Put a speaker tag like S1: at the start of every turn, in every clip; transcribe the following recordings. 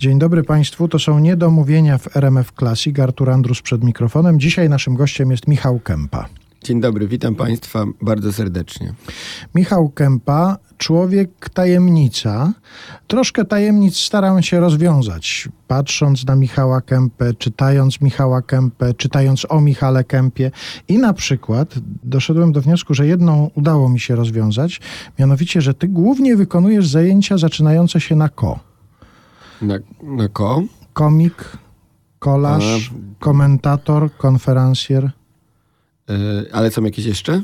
S1: Dzień dobry Państwu, to są niedomówienia w RMF Classic. Artur Andrus przed mikrofonem. Dzisiaj naszym gościem jest Michał Kępa.
S2: Dzień dobry, witam Państwa bardzo serdecznie.
S1: Michał Kępa, człowiek tajemnica. Troszkę tajemnic staram się rozwiązać. Patrząc na Michała Kępę, czytając Michała Kępę, czytając o Michale Kępie i na przykład doszedłem do wniosku, że jedną udało mi się rozwiązać, mianowicie, że ty głównie wykonujesz zajęcia zaczynające się na ko.
S2: Na, na ko?
S1: Komik, kolarz, komentator, konferencjer.
S2: Yy, ale są jakieś jeszcze?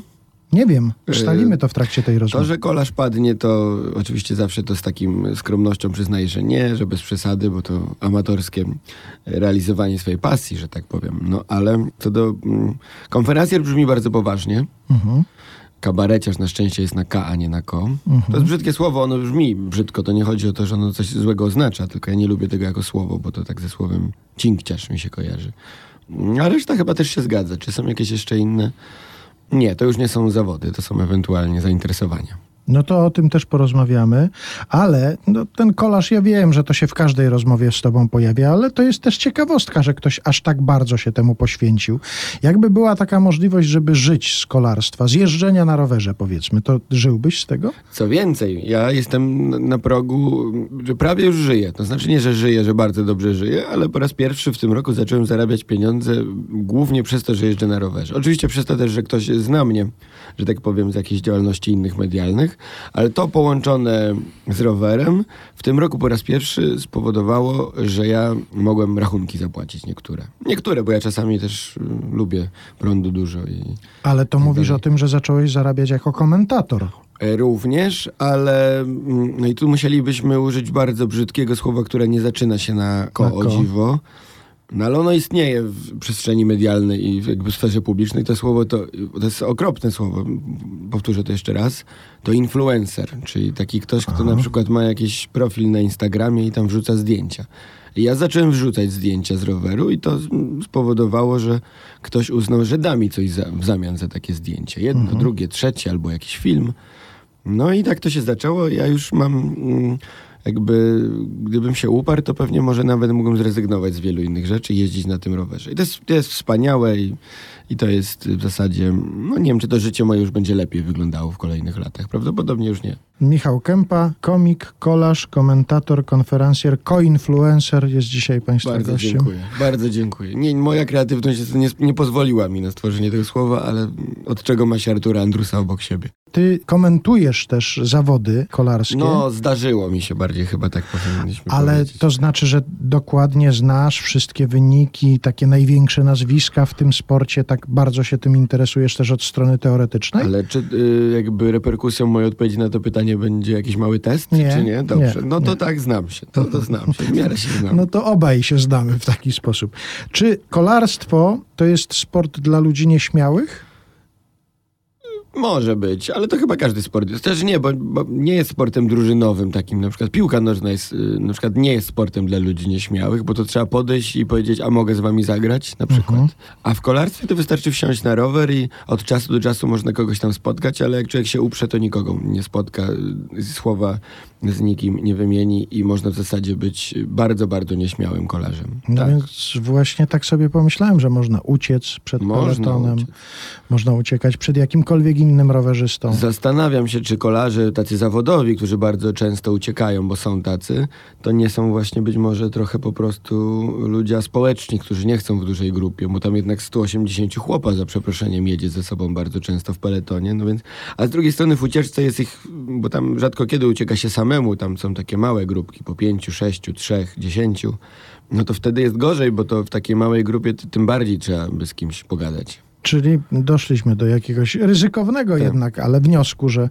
S1: Nie wiem, ustalimy to w trakcie tej
S2: To,
S1: rozmowy.
S2: że kolarz padnie, to oczywiście zawsze to z takim skromnością przyznaję, że nie, że bez przesady, bo to amatorskie realizowanie swojej pasji, że tak powiem. No ale co do mm, konferencjer brzmi bardzo poważnie.
S1: Mhm.
S2: Kabareciarz na szczęście jest na K, a nie na ko. To jest brzydkie słowo, ono brzmi brzydko. To nie chodzi o to, że ono coś złego oznacza, tylko ja nie lubię tego jako słowo, bo to tak ze słowem cinkciarz mi się kojarzy. A reszta chyba też się zgadza. Czy są jakieś jeszcze inne? Nie, to już nie są zawody, to są ewentualnie zainteresowania.
S1: No to o tym też porozmawiamy, ale no, ten kolarz, ja wiem, że to się w każdej rozmowie z tobą pojawia, ale to jest też ciekawostka, że ktoś aż tak bardzo się temu poświęcił. Jakby była taka możliwość, żeby żyć z kolarstwa, z jeżdżenia na rowerze powiedzmy, to żyłbyś z tego?
S2: Co więcej, ja jestem na progu, że prawie już żyję. To znaczy nie, że żyję, że bardzo dobrze żyję, ale po raz pierwszy w tym roku zacząłem zarabiać pieniądze głównie przez to, że jeżdżę na rowerze. Oczywiście przez to też, że ktoś zna mnie, że tak powiem, z jakiejś działalności innych medialnych, ale to połączone z rowerem w tym roku po raz pierwszy spowodowało, że ja mogłem rachunki zapłacić niektóre. Niektóre, bo ja czasami też y, lubię prądu dużo i
S1: Ale to mówisz
S2: dalej.
S1: o tym, że zacząłeś zarabiać jako komentator.
S2: E, Również, ale mm, no i tu musielibyśmy użyć bardzo brzydkiego słowa, które nie zaczyna się na ko,
S1: Na
S2: o
S1: ko.
S2: dziwo. No ale ono istnieje w przestrzeni medialnej i w jakby sferze publicznej. To słowo to, to jest okropne słowo. Powtórzę to jeszcze raz. To influencer, czyli taki ktoś, kto na przykład ma jakiś profil na Instagramie i tam wrzuca zdjęcia. I ja zacząłem wrzucać zdjęcia z roweru i to spowodowało, że ktoś uznał, że da mi coś za, w zamian za takie zdjęcie. Jedno, drugie, trzecie albo jakiś film. No i tak to się zaczęło. Ja już mam mm, jakby, gdybym się uparł, to pewnie może nawet mógłbym zrezygnować z wielu innych rzeczy i jeździć na tym rowerze. I to jest, to jest wspaniałe i, i to jest w zasadzie, no nie wiem, czy to życie moje już będzie lepiej wyglądało w kolejnych latach. Prawdopodobnie już nie.
S1: Michał Kępa, komik, kolarz, komentator, konferencjer, koinfluencer jest dzisiaj Państwa
S2: Bardzo
S1: gościem.
S2: dziękuję. Bardzo dziękuję. Nie, moja kreatywność nie, nie pozwoliła mi na stworzenie tego słowa, ale od czego ma się Artura Andrusa obok siebie?
S1: Ty komentujesz też zawody kolarskie.
S2: No, zdarzyło mi się bardziej, chyba tak powinniśmy
S1: Ale
S2: powiedzieć.
S1: to znaczy, że dokładnie znasz wszystkie wyniki, takie największe nazwiska w tym sporcie, tak bardzo się tym interesujesz też od strony teoretycznej?
S2: Ale czy y, jakby reperkusją mojej odpowiedzi na to pytanie będzie jakiś mały test,
S1: Nie,
S2: czy nie? Dobrze.
S1: nie,
S2: no to
S1: nie.
S2: tak, znam się. To, to znam się. W miarę się znam.
S1: No to obaj się znamy w taki sposób. Czy kolarstwo to jest sport dla ludzi nieśmiałych?
S2: Może być, ale to chyba każdy sport jest. Też nie, bo, bo nie jest sportem drużynowym takim. Na przykład piłka nożna jest, y, na przykład nie jest sportem dla ludzi nieśmiałych, bo to trzeba podejść i powiedzieć, a mogę z wami zagrać, na przykład. A w kolarstwie to wystarczy wsiąść na rower i od czasu do czasu można kogoś tam spotkać, ale jak człowiek się uprze, to nikogo nie spotka, y, słowa z nikim nie wymieni i można w zasadzie być bardzo, bardzo nieśmiałym kolarzem.
S1: No
S2: tak.
S1: więc właśnie tak sobie pomyślałem, że można uciec przed
S2: Można
S1: peletonem,
S2: uciec.
S1: można uciekać przed jakimkolwiek innym.
S2: Zastanawiam się, czy kolarze tacy zawodowi, którzy bardzo często uciekają, bo są tacy, to nie są właśnie być może trochę po prostu ludzie aspołeczni, którzy nie chcą w dużej grupie, bo tam jednak 180 chłopa za przeproszeniem jedzie ze sobą bardzo często w peletonie, no więc, a z drugiej strony w ucieczce jest ich, bo tam rzadko kiedy ucieka się samemu, tam są takie małe grupki, po pięciu, sześciu, trzech, dziesięciu, no to wtedy jest gorzej, bo to w takiej małej grupie ty- tym bardziej trzeba by z kimś pogadać.
S1: Czyli doszliśmy do jakiegoś ryzykownego
S2: Tak.
S1: jednak, ale wniosku, że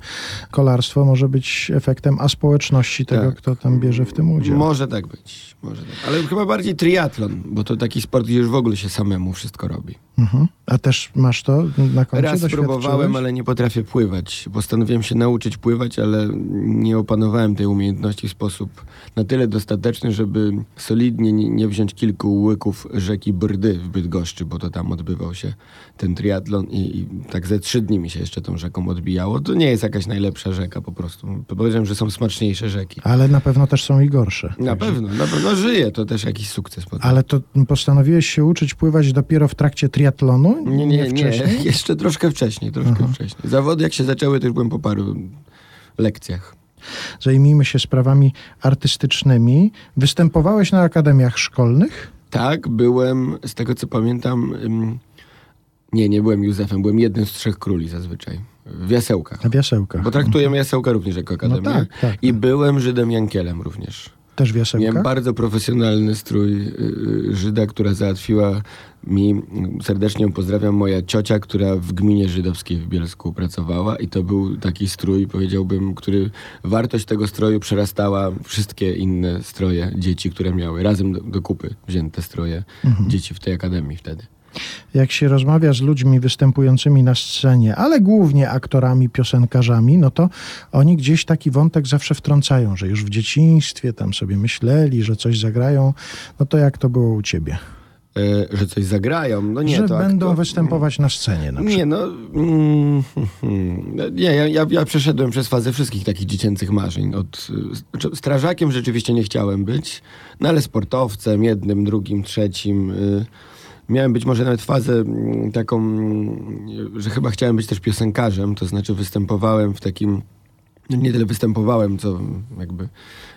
S1: kolarstwo może być efektem aspołeczności tego,
S2: Tak.
S1: kto tam bierze w tym udział.
S2: Może tak być, może tak. Ale chyba bardziej triatlon, bo to taki sport, gdzie już w ogóle się samemu wszystko robi.
S1: Mhm. A też masz to na koncie?
S2: Raz próbowałem, ale nie potrafię pływać. Postanowiłem się nauczyć pływać, ale nie opanowałem tej umiejętności w sposób na tyle dostateczny, żeby solidnie nie, wziąć kilku łyków rzeki Brdy w Bydgoszczy, bo to tam odbywał się ten ten triatlon i, i tak ze trzy dni mi się jeszcze tą rzeką odbijało. To nie jest jakaś najlepsza rzeka po prostu. Powiedziałem, że są smaczniejsze rzeki.
S1: Ale na pewno też są i gorsze.
S2: Na pewno, na pewno żyje, to też jakiś sukces. Potem.
S1: Ale to postanowiłeś się uczyć pływać dopiero w trakcie triatlonu?
S2: Nie, nie, nie,
S1: wcześniej?
S2: jeszcze troszkę wcześniej, troszkę wcześniej. Zawody jak się zaczęły, to już byłem po paru lekcjach.
S1: Zajmijmy się sprawami artystycznymi. Występowałeś na akademiach szkolnych?
S2: Tak, byłem, z tego co pamiętam, nie, nie byłem Józefem, byłem jednym z trzech króli zazwyczaj. W Jasełkach.
S1: Na Wiasełkach.
S2: Bo traktujemy Jasełka również jako akademię.
S1: No tak, tak,
S2: I
S1: tak.
S2: byłem Żydem Jankielem również.
S1: Też?
S2: Miałem bardzo profesjonalny strój y, y, Żyda, która załatwiła mi, serdecznie ją pozdrawiam, moja ciocia, która w gminie żydowskiej w Bielsku pracowała i to był taki strój, powiedziałbym, który wartość tego stroju przerastała wszystkie inne stroje dzieci, które miały razem do, do kupy wzięte stroje
S1: Mhm.
S2: dzieci w tej akademii wtedy.
S1: Jak się rozmawia z ludźmi występującymi na scenie, ale głównie aktorami, piosenkarzami, no to oni gdzieś taki wątek zawsze wtrącają, że już w dzieciństwie tam sobie myśleli, że coś zagrają. No to jak to było u ciebie?
S2: E, że coś zagrają, no nie,
S1: że
S2: to
S1: będą
S2: aktor-
S1: występować na scenie na przykład.
S2: Nie, no. Mm, nie, ja, ja, ja przeszedłem przez fazę wszystkich takich dziecięcych marzeń. Od, znaczy, strażakiem rzeczywiście nie chciałem być, no ale sportowcem, jednym, drugim, trzecim. Y, miałem być może nawet fazę mm, taką, mm, że chyba chciałem być też piosenkarzem, to znaczy występowałem w takim. no Nie tyle występowałem, co jakby.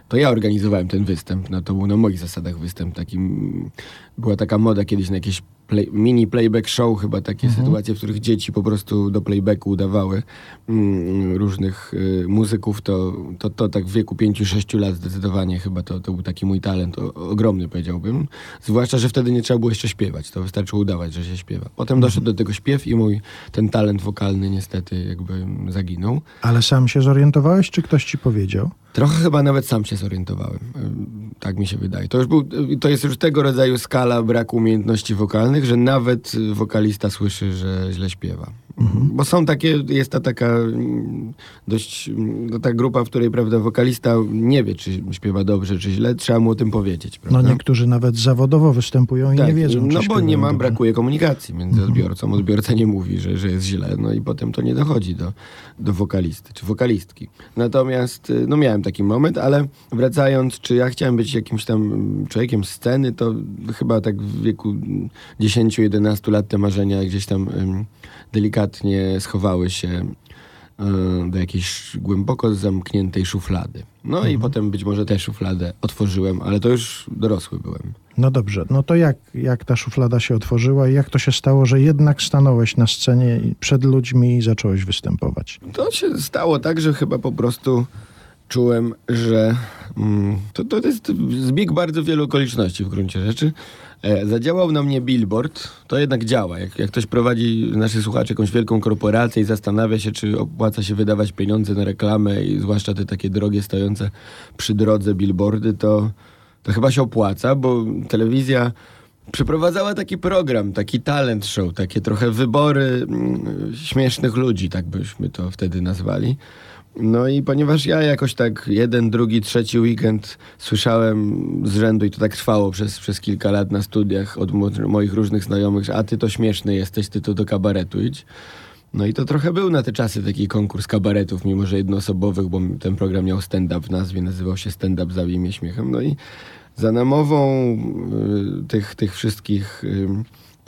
S2: To ja organizowałem ten występ. No to był na moich zasadach występ. Takim, była taka moda kiedyś na jakieś play, mini playback show, chyba takie sytuacje, w których dzieci po prostu do playbacku udawały mm, różnych y, muzyków. To, to, to tak w wieku 5-6 lat zdecydowanie chyba to, to był taki mój talent o, ogromny, powiedziałbym. Zwłaszcza, że wtedy nie trzeba było jeszcze śpiewać. To wystarczyło udawać, że się śpiewa. Potem doszedł do tego śpiew i mój ten talent wokalny niestety jakby zaginął.
S1: Ale sam się zorientowałeś, czy ktoś ci powiedział?
S2: Trochę chyba nawet sam się zorientowałem. Ym, Tak mi się wydaje. To już był, y, to jest już tego rodzaju skala braku umiejętności wokalnych, że nawet y, wokalista słyszy, że źle śpiewa. Bo są takie, jest ta taka mm, dość, mm, no, ta grupa, w której prawda, wokalista nie wie, czy śpiewa dobrze, czy źle, trzeba mu o tym powiedzieć.
S1: No
S2: Prawda?
S1: niektórzy nawet zawodowo występują i nie wiedzą, czy
S2: No bo nie ma, brakuje komunikacji między odbiorcą. Odbiorca nie mówi, że, że jest źle, no i potem to nie dochodzi do, do wokalisty czy wokalistki. Natomiast, no miałem taki moment, ale wracając, czy ja chciałem być jakimś tam człowiekiem sceny, to chyba tak w wieku mm, 10-11 lat te marzenia gdzieś tam delikatnie schowały się y, do jakiejś głęboko zamkniętej szuflady. No i potem być może tę szufladę otworzyłem, ale to już dorosły byłem.
S1: No dobrze, no to jak, jak ta szuflada się otworzyła i jak to się stało, że jednak stanąłeś na scenie przed ludźmi i zacząłeś występować?
S2: To się stało tak, że chyba po prostu czułem, że mm, to, to jest zbieg bardzo wielu okoliczności w gruncie rzeczy. E, zadziałał na mnie billboard, to jednak działa. Jak, jak ktoś prowadzi, naszych słuchaczy, jakąś wielką korporację i zastanawia się, czy opłaca się wydawać pieniądze na reklamę i zwłaszcza te takie drogie, stojące przy drodze billboardy, to, to chyba się opłaca, bo telewizja przeprowadzała taki program, taki talent show, takie trochę wybory mm, śmiesznych ludzi, tak byśmy to wtedy nazwali. No i ponieważ ja jakoś tak jeden, drugi, trzeci weekend słyszałem z rzędu i to tak trwało przez, przez kilka lat na studiach od mo- moich różnych znajomych, że a ty to śmieszny jesteś, ty to do kabaretu idź. No i to trochę był na te czasy taki konkurs kabaretów, mimo że jednoosobowych, bo ten program miał stand-up w nazwie, nazywał się stand-up za imię śmiechem. No i za namową y, tych, tych wszystkich y,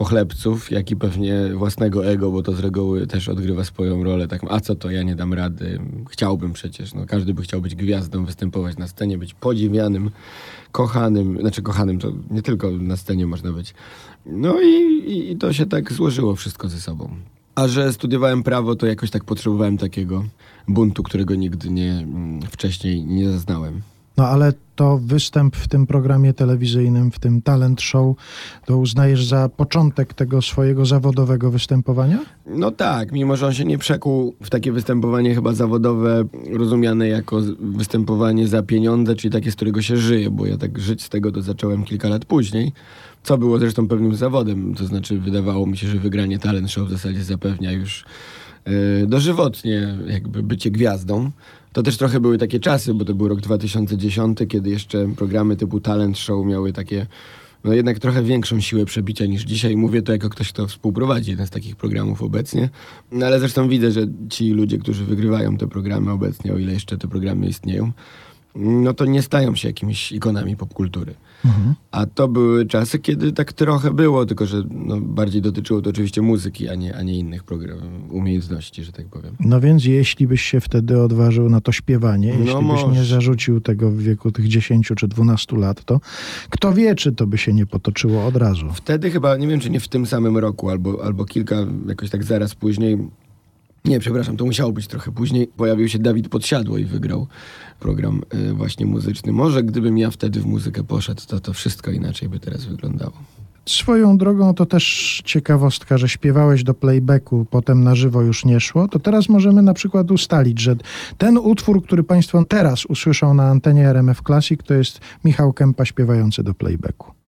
S2: pochlebców, jak i pewnie własnego ego, bo to z reguły też odgrywa swoją rolę. Tak, a co to, ja nie dam rady. Chciałbym przecież, no każdy by chciał być gwiazdą, występować na scenie, być podziwianym, kochanym, znaczy kochanym to nie tylko na scenie można być. No i, i, i to się tak złożyło wszystko ze sobą. A że studiowałem prawo, to jakoś tak potrzebowałem takiego buntu, którego nigdy nie, mm, wcześniej nie zaznałem.
S1: No ale to występ w tym programie telewizyjnym, w tym talent show, to uznajesz za początek tego swojego zawodowego występowania?
S2: No tak, mimo że on się nie przekuł w takie występowanie chyba zawodowe, rozumiane jako występowanie za pieniądze, czyli takie, z którego się żyje, bo ja tak żyć z tego to zacząłem kilka lat później, co było zresztą pewnym zawodem, to znaczy wydawało mi się, że wygranie talent show w zasadzie zapewnia już yy, dożywotnie jakby bycie gwiazdą. To też trochę były takie czasy, bo to był rok 2010, kiedy jeszcze programy typu talent show miały takie no jednak trochę większą siłę przebicia niż dzisiaj. Mówię to jako ktoś, kto współprowadzi jeden z takich programów obecnie. No ale zresztą widzę, że ci ludzie, którzy wygrywają te programy obecnie, o ile jeszcze te programy istnieją, no to nie stają się jakimiś ikonami popkultury.
S3: Mhm.
S2: A to były czasy, kiedy tak trochę było, tylko że no, bardziej dotyczyło to oczywiście muzyki, a nie, a nie innych umiejętności, że tak powiem.
S3: No więc jeśli byś się wtedy odważył na to śpiewanie,
S2: No
S3: jeśli byś nie zarzucił tego w wieku tych 10 czy 12 lat, to kto wie, czy to by się nie potoczyło od razu.
S2: Wtedy chyba, nie wiem czy nie w tym samym roku, albo, albo kilka, jakoś tak zaraz później, nie, przepraszam, to musiało być trochę później, pojawił się Dawid Podsiadło i wygrał program y, właśnie muzyczny. Może gdybym ja wtedy w muzykę poszedł, to to wszystko inaczej by teraz wyglądało.
S3: Swoją drogą to też ciekawostka, że śpiewałeś do playbacku, potem na żywo już nie szło, to teraz możemy na przykład ustalić, że ten utwór, który Państwo teraz usłyszą na antenie RMF Classic, to jest Michał Kępa śpiewający do playbacku.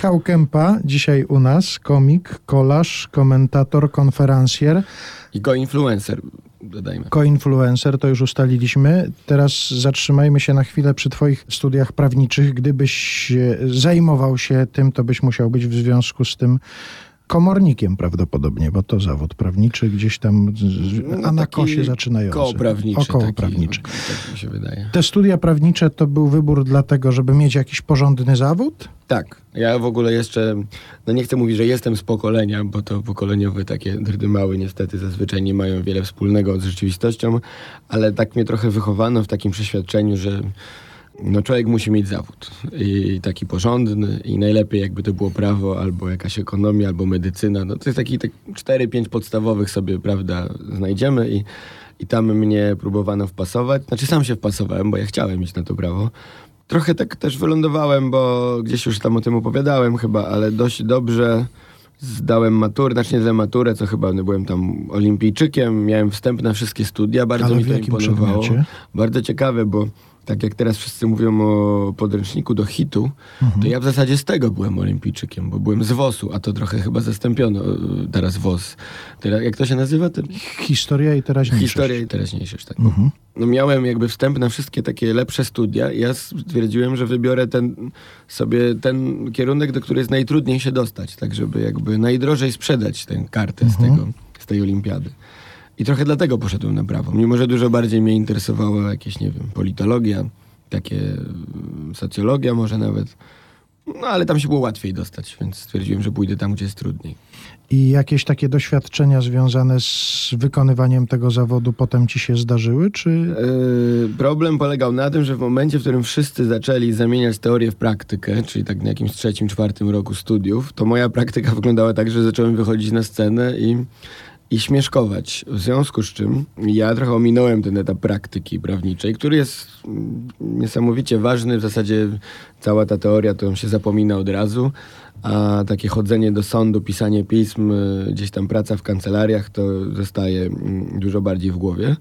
S3: Michał Kępa dzisiaj u nas, komik, kolarz, komentator, konferencjer,
S2: I go-influencer, dodajmy.
S3: koinfluencer, to już ustaliliśmy. Teraz zatrzymajmy się na chwilę przy twoich studiach prawniczych. Gdybyś e, zajmował się tym, to byś musiał być w związku z tym komornikiem prawdopodobnie, bo to zawód prawniczy gdzieś tam, z- a na
S2: No,
S3: kosie zaczynający.
S2: Koło prawnicze.
S3: Około
S2: taki,
S3: prawnicze.
S2: Tak mi się wydaje.
S3: Te studia prawnicze to był wybór dlatego, żeby mieć jakiś porządny zawód?
S2: Tak. Ja w ogóle jeszcze, no nie chcę mówić, że jestem z pokolenia, bo to pokoleniowe takie drdymały niestety zazwyczaj nie mają wiele wspólnego z rzeczywistością, ale tak mnie trochę wychowano w takim przeświadczeniu, że no człowiek musi mieć zawód i taki porządny i najlepiej jakby to było prawo albo jakaś ekonomia, albo medycyna. No to jest taki tak 4-5 podstawowych sobie, prawda, znajdziemy i, i tam mnie próbowano wpasować. Znaczy sam się wpasowałem, bo ja chciałem iść na to prawo. Trochę tak też wylądowałem, bo gdzieś już tam o tym opowiadałem chyba, ale dość dobrze zdałem maturę, znaczy nie zdałem maturę, co chyba no, byłem tam olimpijczykiem, miałem wstęp na wszystkie studia, bardzo
S1: Ale
S2: mi to imponowało.
S1: przedmiocie?
S2: Bardzo ciekawe, bo tak jak teraz wszyscy mówią o podręczniku do hitu, to ja w zasadzie z tego byłem olimpijczykiem, bo byłem z WOS-u, a to trochę chyba zastąpiono y, teraz WOS. Teraz, jak to się nazywa? Ten?
S1: Historia i teraźniejszość.
S2: Historia i teraźniejszość, tak. No miałem jakby wstęp na wszystkie takie lepsze studia i ja stwierdziłem, że wybiorę ten sobie ten kierunek, do którego jest najtrudniej się dostać, tak żeby jakby najdrożej sprzedać tę kartę z tego, z tej olimpiady. I trochę dlatego poszedłem na prawo. Mimo, że dużo bardziej mnie interesowała jakieś, nie wiem, politologia, takie mm, socjologia może nawet. No ale tam się było łatwiej dostać, więc stwierdziłem, że pójdę tam, gdzie jest trudniej.
S1: I jakieś takie doświadczenia związane z wykonywaniem tego zawodu potem ci się zdarzyły, czy...
S2: Yy, problem polegał na tym, że w momencie, w którym wszyscy zaczęli zamieniać teorię w praktykę, czyli tak na jakimś trzecim, czwartym roku studiów, to moja praktyka wyglądała tak, że zacząłem wychodzić na scenę i, i śmieszkować. W związku z czym ja trochę ominąłem ten etap praktyki prawniczej, który jest mm, niesamowicie ważny. W zasadzie cała ta teoria to się zapomina od razu, a takie chodzenie do sądu, pisanie pism, y, gdzieś tam praca w kancelariach to zostaje mm, dużo bardziej w głowie.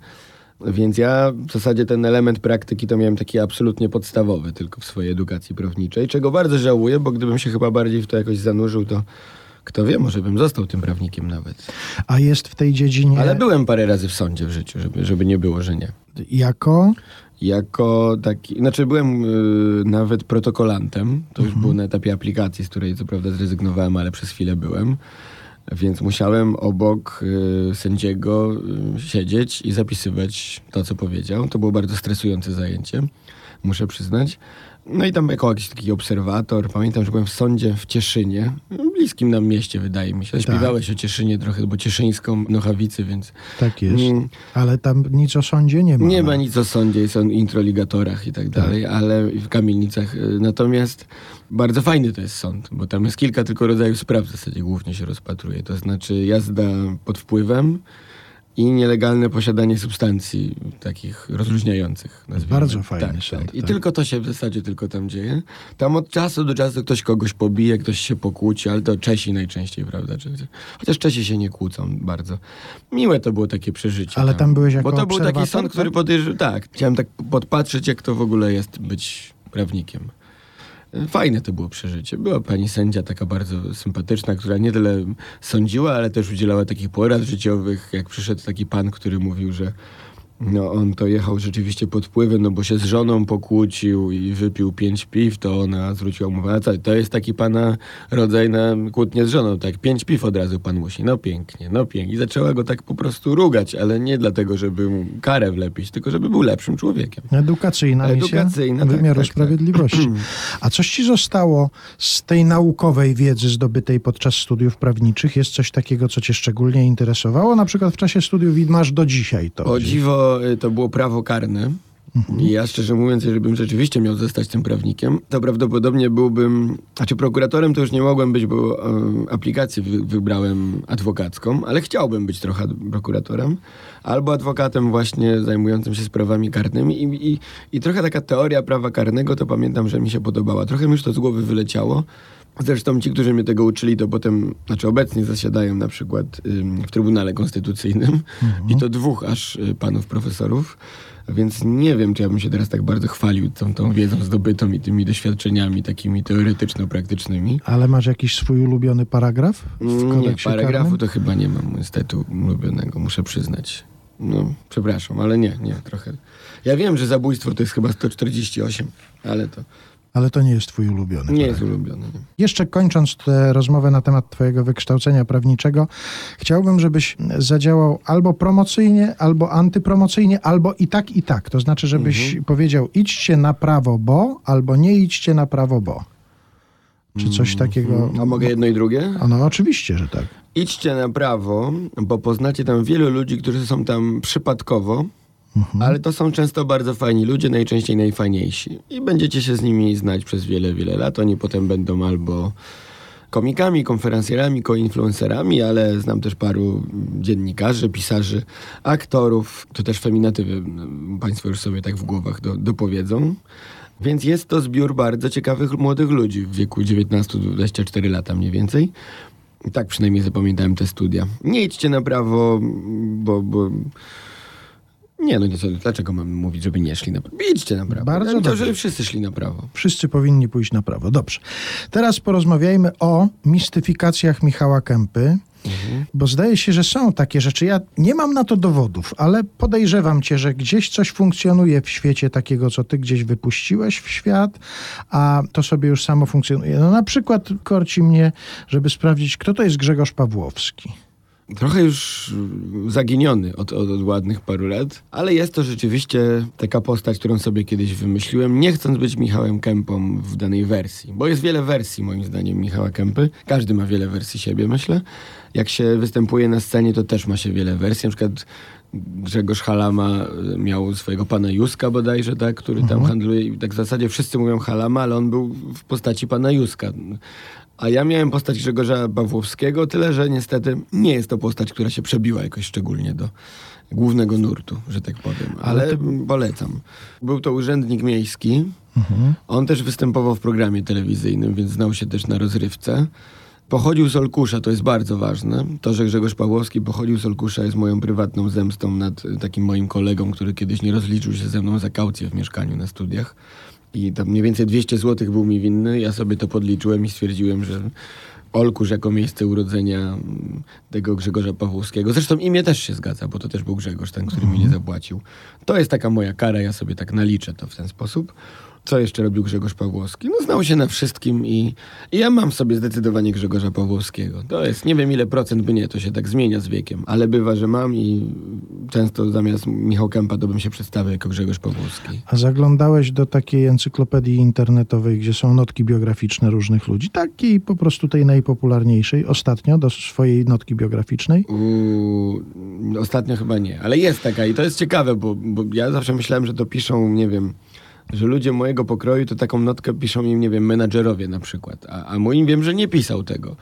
S2: Więc ja w zasadzie ten element praktyki to miałem taki absolutnie podstawowy tylko w swojej edukacji prawniczej, czego bardzo żałuję, bo gdybym się chyba bardziej w to jakoś zanurzył, to kto wie, może bym został tym prawnikiem nawet.
S1: A jest w tej dziedzinie
S2: Ale byłem parę razy w sądzie w życiu, żeby, żeby nie było, że nie.
S1: jako...
S2: Jako taki, znaczy byłem y, nawet protokolantem, to już było na etapie aplikacji, z której co prawda zrezygnowałem, ale przez chwilę byłem. Więc musiałem obok y, sędziego y, siedzieć i zapisywać to, co powiedział. To było bardzo stresujące zajęcie, muszę przyznać. No i tam jako jakiś taki obserwator, pamiętam, że byłem w sądzie w Cieszynie, bliskim nam mieście wydaje mi się. Śpiewałeś o Cieszynie trochę, bo cieszyńską Nochawicy, więc...
S1: Tak jest.
S2: Mm.
S1: Ale tam nic o sądzie nie ma.
S2: Nie ma nic o sądzie, są introligatorach i tak dalej, ale w kamilnicach. y, Natomiast bardzo fajny to jest sąd, bo tam jest kilka tylko rodzajów spraw w zasadzie głównie się rozpatruje. To znaczy jazda pod wpływem i nielegalne posiadanie substancji takich rozluźniających.
S1: Bardzo fajny sąd,
S2: I
S1: tak.
S2: tylko to się w zasadzie tylko tam dzieje. Tam od czasu do czasu ktoś kogoś pobije, ktoś się pokłóci, ale to Czesi najczęściej, prawda? Chociaż Czesi się nie kłócą bardzo. Miłe to było takie przeżycie.
S1: Ale tam byłeś jako
S2: Bo to był taki sąd, który
S1: tak?
S2: podejrzewał. Tak, chciałem tak podpatrzeć, jak to w ogóle jest być prawnikiem. Fajne to było przeżycie. Była pani sędzia taka bardzo sympatyczna, która nie tyle sądziła, ale też udzielała takich porad życiowych. Jak przyszedł taki pan, który mówił, że no on to jechał rzeczywiście pod wpływem, no bo się z żoną pokłócił i wypił pięć piw, to ona zwróciła mu uwagę, to jest taki pana rodzaj na kłótnię z żoną, tak, pięć piw od razu pan musi, no pięknie, no pięknie. I zaczęła go tak po prostu rugać, ale nie dlatego, żeby mu karę wlepić, tylko żeby był lepszym człowiekiem.
S1: Edukacyjna,
S2: Edukacyjna, tak,
S1: wymiaru
S2: tak, tak.
S1: sprawiedliwości. A coś ci zostało z tej naukowej wiedzy zdobytej podczas studiów prawniczych? Jest coś takiego, co cię szczególnie interesowało? Na przykład w czasie studiów i masz do dzisiaj to.
S2: O dziwo, y, to było prawo karne. I ja szczerze mówiąc, jeżeli bym rzeczywiście miał zostać tym prawnikiem, to prawdopodobnie byłbym, znaczy prokuratorem to już nie mogłem być, bo e, aplikację wy, wybrałem adwokacką, ale chciałbym być trochę prokuratorem, albo adwokatem właśnie zajmującym się sprawami karnymi i, i, i trochę taka teoria prawa karnego to pamiętam, że mi się podobała. Trochę mi już to z głowy wyleciało. Zresztą ci, którzy mnie tego uczyli, to potem, znaczy obecnie zasiadają na przykład w Trybunale Konstytucyjnym i to dwóch aż y, panów profesorów, więc nie wiem, czy ja bym się teraz tak bardzo chwalił tą, tą wiedzą zdobytą i tymi doświadczeniami takimi teoretyczno-praktycznymi.
S1: Ale masz jakiś swój ulubiony paragraf w
S2: Mm, Nie,
S1: kodeksie
S2: paragrafu
S1: karnym?
S2: to chyba nie mam niestety ulubionego, muszę przyznać. No, przepraszam, ale nie, nie, trochę. Ja wiem, że zabójstwo to jest chyba 148, ale to
S1: Ale to nie jest twój ulubiony
S2: nie jest ulubione. Nie.
S1: Jeszcze kończąc tę rozmowę na temat Twojego wykształcenia prawniczego, chciałbym, żebyś zadziałał albo promocyjnie, albo antypromocyjnie, albo i tak, i tak. To znaczy, żebyś
S2: Mhm.
S1: powiedział idźcie na prawo, bo, albo nie idźcie na prawo, bo. Czy coś takiego.
S2: A mogę jedno i drugie?
S1: A no, oczywiście, że tak.
S2: Idźcie na prawo, bo poznacie tam wielu ludzi, którzy są tam przypadkowo Ale to są często bardzo fajni ludzie, najczęściej najfajniejsi. I będziecie się z nimi znać przez wiele, wiele lat. Oni potem będą albo komikami, konferencjerami, koinfluencerami, ale znam też paru dziennikarzy, pisarzy, aktorów. To też feminatywy mm, Państwo już sobie tak w głowach do, dopowiedzą. Więc jest to zbiór bardzo ciekawych młodych ludzi w wieku 19-24 lata mniej więcej. I Tak przynajmniej zapamiętałem te studia. Nie idźcie na prawo, bo... bo nie, no nie, dlaczego mam mówić, żeby nie szli na prawo? Idźcie na prawo.
S1: Bardzo
S2: Ja
S1: dobrze.
S2: żeby wszyscy szli na prawo.
S1: Wszyscy powinni pójść na prawo. Dobrze. Teraz porozmawiajmy o mistyfikacjach Michała Kępy. Bo zdaje się, że są takie rzeczy. Ja nie mam na to dowodów, ale podejrzewam cię, że gdzieś coś funkcjonuje w świecie takiego, co ty gdzieś wypuściłeś w świat, a to sobie już samo funkcjonuje. No na przykład korci mnie, żeby sprawdzić, kto to jest Grzegorz Pawłowski.
S2: Trochę już zaginiony od, od, od ładnych paru lat, ale jest to rzeczywiście taka postać, którą sobie kiedyś wymyśliłem, nie chcąc być Michałem Kępą w danej wersji. Bo jest wiele wersji, moim zdaniem, Michała Kępy. Każdy ma wiele wersji siebie, myślę. Jak się występuje na scenie, to też ma się wiele wersji. Na przykład Grzegorz Halama y, miał swojego pana Juska bodajże, tak, który tam handluje i tak w zasadzie wszyscy mówią Halama, ale on był w postaci pana Juska. A ja miałem postać Grzegorza Pawłowskiego, tyle że niestety nie jest to postać, która się przebiła jakoś szczególnie do głównego nurtu, że tak powiem. Ale,
S1: Ale
S2: polecam. Był to urzędnik miejski. On też występował w programie telewizyjnym, więc znał się też na rozrywce. Pochodził z Olkusza, to jest bardzo ważne. To, że Grzegorz Pawłowski pochodził z Olkusza jest moją prywatną zemstą nad y, takim moim kolegą, który kiedyś nie rozliczył się ze mną za kaucję w mieszkaniu na studiach. I tam mniej więcej 200 zł był mi winny. Ja sobie to podliczyłem i stwierdziłem, że Olkusz jako miejsce urodzenia mm, tego Grzegorza Pawłowskiego. Zresztą imię też się zgadza, bo to też był Grzegorz, ten, który mi nie zapłacił. To jest taka moja kara, ja sobie tak naliczę to w ten sposób. Co jeszcze robił Grzegorz Pawłowski? No znał się na wszystkim i, i ja mam sobie zdecydowanie Grzegorza Pawłowskiego. To jest, nie wiem ile procent by nie, to się tak zmienia z wiekiem, ale bywa, że mam i często zamiast Michał Kępa to bym się przedstawił jako Grzegorz Pawłowski.
S1: A zaglądałeś do takiej encyklopedii internetowej, gdzie są notki biograficzne różnych ludzi, takiej po prostu tej najpopularniejszej, ostatnio do swojej notki biograficznej?
S2: Uuu, ostatnio chyba nie, ale jest taka i to jest ciekawe, bo, bo ja zawsze myślałem, że to piszą, nie wiem, że ludzie mojego pokroju to taką notkę piszą im, nie wiem, menadżerowie na przykład, a, a moim wiem, że nie pisał tego.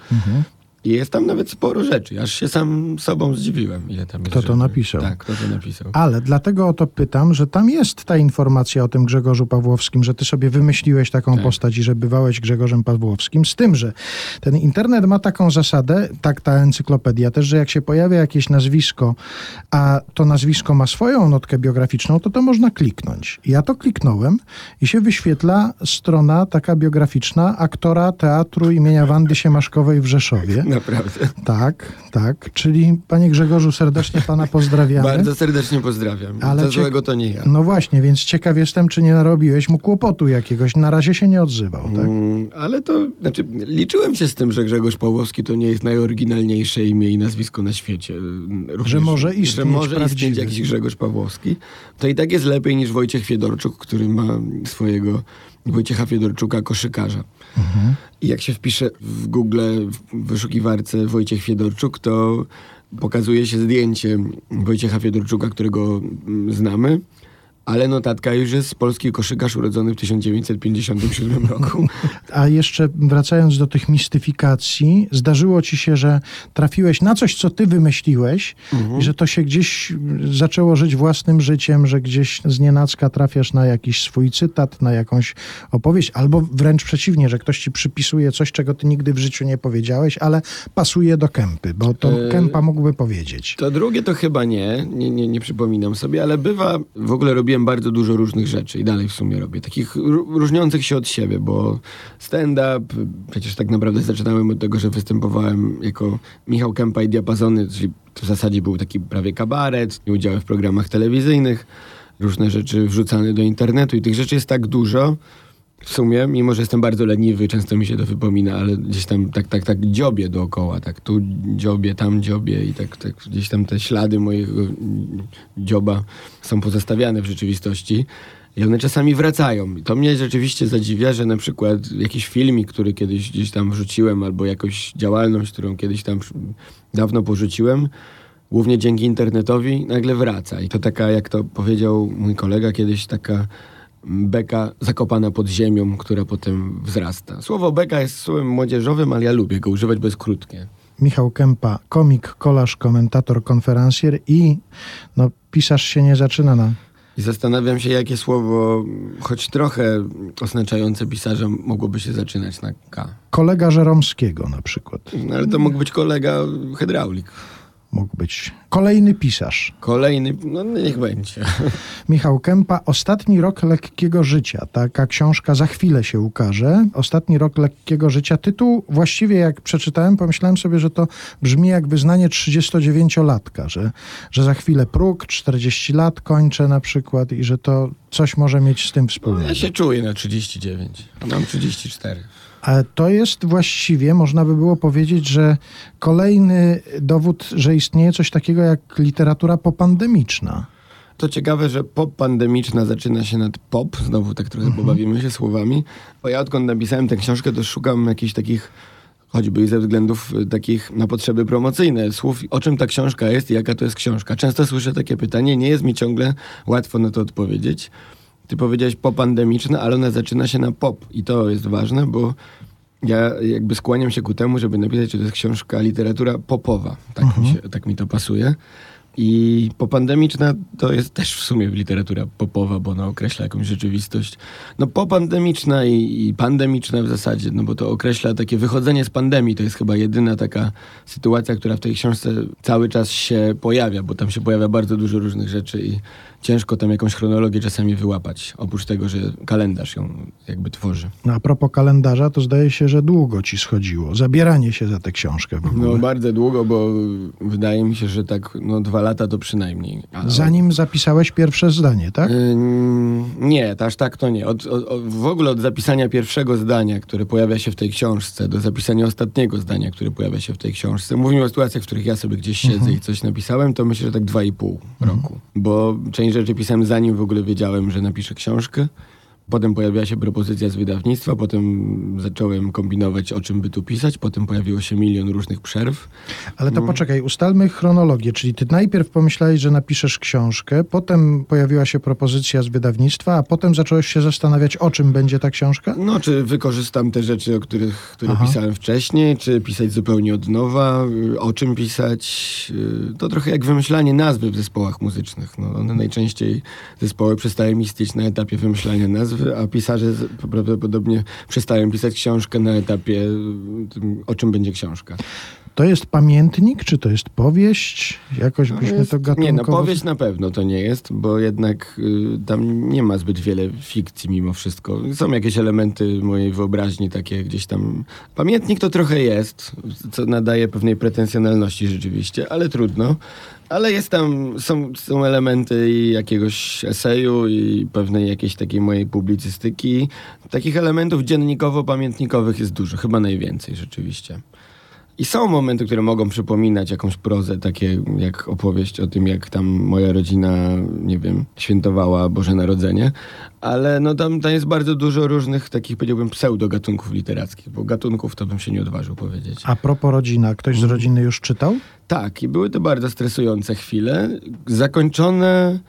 S2: I jest tam nawet sporo rzeczy, aż się sam sobą zdziwiłem, ile tam jest
S1: Kto to
S2: rzeczy.
S1: napisał?
S2: Tak, kto to napisał.
S1: Ale dlatego o to pytam, że tam jest ta informacja o tym Grzegorzu Pawłowskim, że ty sobie wymyśliłeś taką
S2: Tak.
S1: postać i że bywałeś Grzegorzem Pawłowskim. Z tym, że ten internet ma taką zasadę, tak ta encyklopedia też, że jak się pojawia jakieś nazwisko, a to nazwisko ma swoją notkę biograficzną, to to można kliknąć. Ja to kliknąłem i się wyświetla strona taka biograficzna aktora teatru imienia Wandy Siemaszkowej w Rzeszowie.
S2: Naprawdę.
S1: Tak, tak. Czyli panie Grzegorzu, serdecznie pana pozdrawiamy.
S2: Bardzo serdecznie pozdrawiam.
S1: Ale ciek-
S2: złego to nie ja.
S1: No właśnie, więc ciekaw jestem, czy nie narobiłeś mu kłopotu jakiegoś. Na razie się nie odzywał, tak?
S2: Mm, ale to, znaczy, liczyłem się z tym, że Grzegorz Pawłowski to nie jest najoryginalniejsze imię i nazwisko na świecie. Również,
S1: Że może
S2: Że
S1: istnieć
S2: może istnieć
S1: prawdziwy.
S2: jakiś Grzegorz Pawłowski. To i tak jest lepiej niż Wojciech Fiedorczuk, który ma swojego Wojciecha Fiedorczuka koszykarza. I jak się wpisze w Google, w wyszukiwarce Wojciech Fiedorczuk, to pokazuje się zdjęcie Wojciecha Fiedorczuka, którego mm, znamy. Ale notatka już jest polski koszykarz urodzony w 1957 roku.
S1: A jeszcze wracając do tych mistyfikacji, zdarzyło ci się, że trafiłeś na coś, co ty wymyśliłeś i że to się gdzieś zaczęło żyć własnym życiem, że gdzieś z nienacka trafiasz na jakiś swój cytat, na jakąś opowieść, albo wręcz przeciwnie, że ktoś ci przypisuje coś, czego ty nigdy w życiu nie powiedziałeś, ale pasuje do kępy, bo to
S2: E,
S1: kępa mógłby powiedzieć.
S2: To drugie to chyba nie, nie, nie, nie przypominam sobie, ale bywa, w ogóle robiłem bardzo dużo różnych rzeczy i dalej w sumie robię, takich ró- różniących się od siebie, bo stand-up, przecież tak naprawdę zaczynałem od tego, że występowałem jako Michał Kępa i Diapazony, czyli w zasadzie był taki prawie kabaret, udziały w programach telewizyjnych, różne rzeczy wrzucane do internetu i tych rzeczy jest tak dużo, w sumie, mimo że jestem bardzo leniwy, często mi się to wypomina, ale gdzieś tam tak, tak, tak dziobię dookoła, tak tu dziobie, tam dziobie i tak, tak gdzieś tam te ślady mojego dzioba są pozostawiane w rzeczywistości. I one czasami wracają. I to mnie rzeczywiście zadziwia, że na przykład jakiś filmik, który kiedyś gdzieś tam wrzuciłem, albo jakąś działalność, którą kiedyś tam dawno porzuciłem, głównie dzięki internetowi, nagle wraca. I to taka, jak to powiedział mój kolega kiedyś, taka beka zakopana pod ziemią, która potem wzrasta. Słowo beka jest słowem młodzieżowym, ale ja lubię go używać, bo jest krótkie.
S1: Michał Kępa, komik, kolarz, komentator, konferencjer i no, pisarz się nie zaczyna na
S2: I zastanawiam się, jakie słowo, choć trochę oznaczające pisarza, mogłoby się zaczynać na K.
S1: kolega Żeromskiego na przykład.
S2: No, ale to mógł być kolega hydraulik.
S1: Mógł być kolejny pisarz.
S2: Kolejny, no niech będzie.
S1: Michał Kępa, Ostatni rok lekkiego życia. Taka książka za chwilę się ukaże. Ostatni rok lekkiego życia. Tytuł właściwie jak przeczytałem, pomyślałem sobie, że to brzmi jak wyznanie 39-latka, że, że za chwilę próg, 40 lat kończę na przykład i że to coś może mieć z tym
S2: No,
S1: wspólnego.
S2: ja się czuję na 39, a mam 34.
S1: Ale to jest właściwie, można by było powiedzieć, że kolejny dowód, że istnieje coś takiego jak literatura popandemiczna.
S2: To ciekawe, że pop pandemiczna zaczyna się nad pop, znowu tak trochę pobawimy się słowami, bo ja odkąd napisałem tę książkę, to szukam jakichś takich, choćby i ze względów y, takich na potrzeby promocyjne, słów, o czym ta książka jest i jaka to jest książka. Często słyszę takie pytanie, nie jest mi ciągle łatwo na to odpowiedzieć. Ty powiedziałeś popandemiczna, ale ona zaczyna się na pop i to jest ważne, bo ja jakby skłaniam się ku temu, żeby napisać, że to jest książka literatura popowa. Tak, mi, się, tak mi to pasuje. I popandemiczna to jest też w sumie literatura popowa, bo ona określa jakąś rzeczywistość. No popandemiczna i, i pandemiczna w zasadzie, no bo to określa takie wychodzenie z pandemii. To jest chyba jedyna taka sytuacja, która w tej książce cały czas się pojawia, bo tam się pojawia bardzo dużo różnych rzeczy i ciężko tam jakąś chronologię czasami wyłapać. Oprócz tego, że kalendarz ją jakby tworzy.
S1: No, a propos kalendarza, to zdaje się, że długo ci schodziło. Zabieranie się za tę książkę.
S2: No bardzo długo, bo wydaje mi się, że tak no, dwa lata to przynajmniej. A-
S1: Zanim zapisałeś pierwsze zdanie, tak?
S2: Ym, Nie, aż tak to nie. Od, od, w ogóle od zapisania pierwszego zdania, które pojawia się w tej książce, do zapisania ostatniego zdania, które pojawia się w tej książce. Mówimy o sytuacjach, w których ja sobie gdzieś siedzę i coś napisałem, to myślę, że tak dwa i pół roku. Bo część rzeczy pisałem zanim w ogóle wiedziałem, że napiszę książkę. Potem pojawiła się propozycja z wydawnictwa, potem zacząłem kombinować, o czym by tu pisać, potem pojawiło się milion różnych przerw.
S1: Ale
S2: no.
S1: to poczekaj, ustalmy chronologię. Czyli ty najpierw pomyślałeś, że napiszesz książkę, potem pojawiła się propozycja z wydawnictwa, a potem zacząłeś się zastanawiać, o czym będzie ta książka?
S2: No, czy wykorzystam te rzeczy, o których które
S1: Aha.
S2: pisałem wcześniej, czy pisać zupełnie od nowa, o czym pisać. To trochę jak wymyślanie nazwy w zespołach muzycznych. No, one najczęściej zespoły przestają istnieć na etapie wymyślania nazwy, a pisarze prawdopodobnie przestają pisać książkę na etapie o czym będzie książka.
S1: To jest pamiętnik, czy to jest powieść? Jakoś byśmy
S2: jest-
S1: to gatunkowo...
S2: Nie, no powieść na pewno to nie jest, bo jednak y, tam nie ma zbyt wiele fikcji mimo wszystko. Są jakieś elementy mojej wyobraźni takie gdzieś tam. Pamiętnik to trochę jest, co nadaje pewnej pretensjonalności rzeczywiście, ale trudno. Ale jest tam, są, są elementy i jakiegoś eseju i pewnej jakiejś takiej mojej publicystyki. Takich elementów dziennikowo-pamiętnikowych jest dużo, chyba najwięcej rzeczywiście. I są momenty, które mogą przypominać jakąś prozę, takie jak opowieść o tym, jak tam moja rodzina, nie wiem, świętowała Boże Narodzenie, ale no tam, tam jest bardzo dużo różnych takich, powiedziałbym, pseudogatunków literackich, bo gatunków to bym się nie odważył powiedzieć.
S1: A propos rodzina, ktoś z rodziny już czytał?
S2: Tak, i były to bardzo stresujące chwile, zakończone,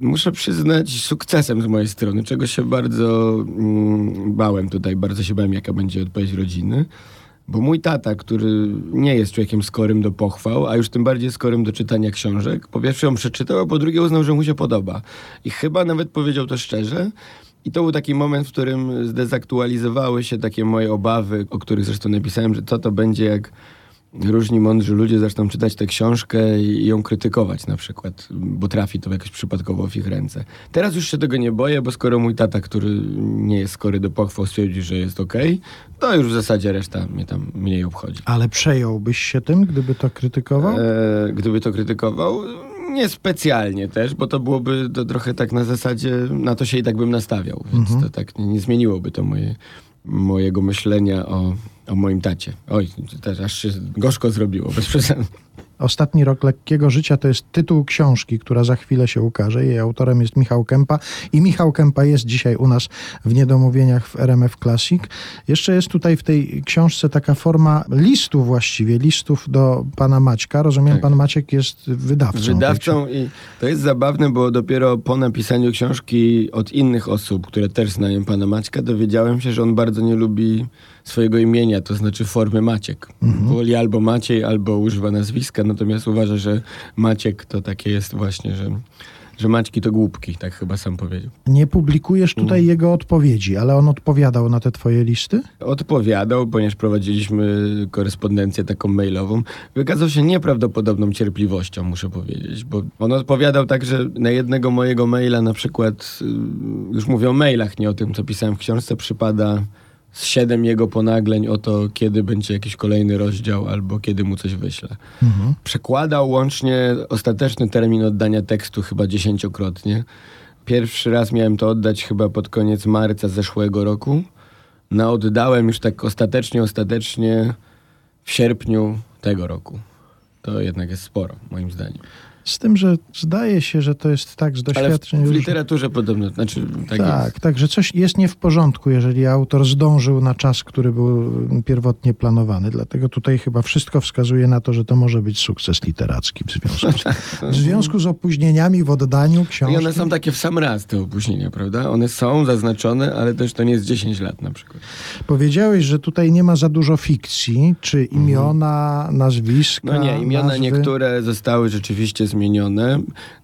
S2: muszę przyznać, sukcesem z mojej strony, czego się bardzo mm, bałem tutaj, bardzo się bałem, jaka będzie odpowiedź rodziny. Bo mój tata, który nie jest człowiekiem skorym do pochwał, a już tym bardziej skorym do czytania książek, po pierwsze ją przeczytał, a po drugie uznał, że mu się podoba. I chyba nawet powiedział to szczerze. I to był taki moment, w którym zdezaktualizowały się takie moje obawy, o których zresztą napisałem, że co to będzie, jak różni mądrzy ludzie zaczną czytać tę książkę i ją krytykować na przykład, bo trafi to jakoś przypadkowo w ich ręce. Teraz już się tego nie boję, bo skoro mój tata, który nie jest skory do pochwał, stwierdzi, że jest okej, to już w zasadzie reszta mnie tam mniej obchodzi.
S1: Ale przejąłbyś się tym, gdyby to krytykował?
S2: E, gdyby to krytykował, nie specjalnie też, bo to byłoby to trochę tak na zasadzie, na to się i tak bym nastawiał, więc to tak nie, nie zmieniłoby to moje, mojego myślenia o, o moim tacie. Oj, też aż się gorzko zrobiło, bez przesady.
S1: Ostatni rok lekkiego życia to jest tytuł książki, która za chwilę się ukaże. Jej autorem jest Michał Kępa i Michał Kępa jest dzisiaj u nas w Niedomówieniach w RMF Classic. Jeszcze jest tutaj w tej książce taka forma listu właściwie, listów do pana Maćka. Rozumiem,
S2: Tak.
S1: pan Maciek jest wydawcą.
S2: Wydawcą i to jest zabawne, bo dopiero po napisaniu książki od innych osób, które też znają pana Maćka, dowiedziałem się, że on bardzo nie lubi swojego imienia, to znaczy formy Maciek. Woli albo Maciej, albo używa nazwiska, natomiast uważa, że Maciek to takie jest właśnie, że, że Maćki to głupki, tak chyba sam powiedział.
S1: Nie publikujesz tutaj
S2: Mm.
S1: jego odpowiedzi, ale on odpowiadał na te twoje listy?
S2: Odpowiadał, ponieważ prowadziliśmy korespondencję taką mailową. Wykazał się nieprawdopodobną cierpliwością, muszę powiedzieć, bo on odpowiadał tak, że na jednego mojego maila na przykład, y, już mówię o mailach, nie o tym, co pisałem w książce, przypada z siedem jego ponagleń o to, kiedy będzie jakiś kolejny rozdział albo kiedy mu coś wyślę.
S1: Mhm.
S2: Przekładał łącznie ostateczny termin oddania tekstu chyba dziesięciokrotnie. Pierwszy raz miałem to oddać chyba pod koniec marca zeszłego roku. No oddałem już tak ostatecznie, ostatecznie w sierpniu tego roku. To jednak jest sporo, moim zdaniem.
S1: Z tym, że zdaje się, że to jest tak z
S2: Ale w,
S1: doświadczeń.
S2: w literaturze podobno, znaczy tak,
S1: tak,
S2: jest.
S1: tak, że coś jest nie w porządku, jeżeli autor zdążył na czas, który był pierwotnie planowany. Dlatego tutaj chyba wszystko wskazuje na to, że to może być sukces literacki w związku z, w związku z opóźnieniami w oddaniu książki.
S2: I one są takie w sam raz, te opóźnienia, prawda? One są zaznaczone, ale też to nie jest 10 lat na przykład.
S1: Powiedziałeś, że tutaj nie ma za dużo fikcji, czy imiona, nazwiska.
S2: Mhm. No nie, imiona
S1: nazwy.
S2: niektóre zostały rzeczywiście zmienione.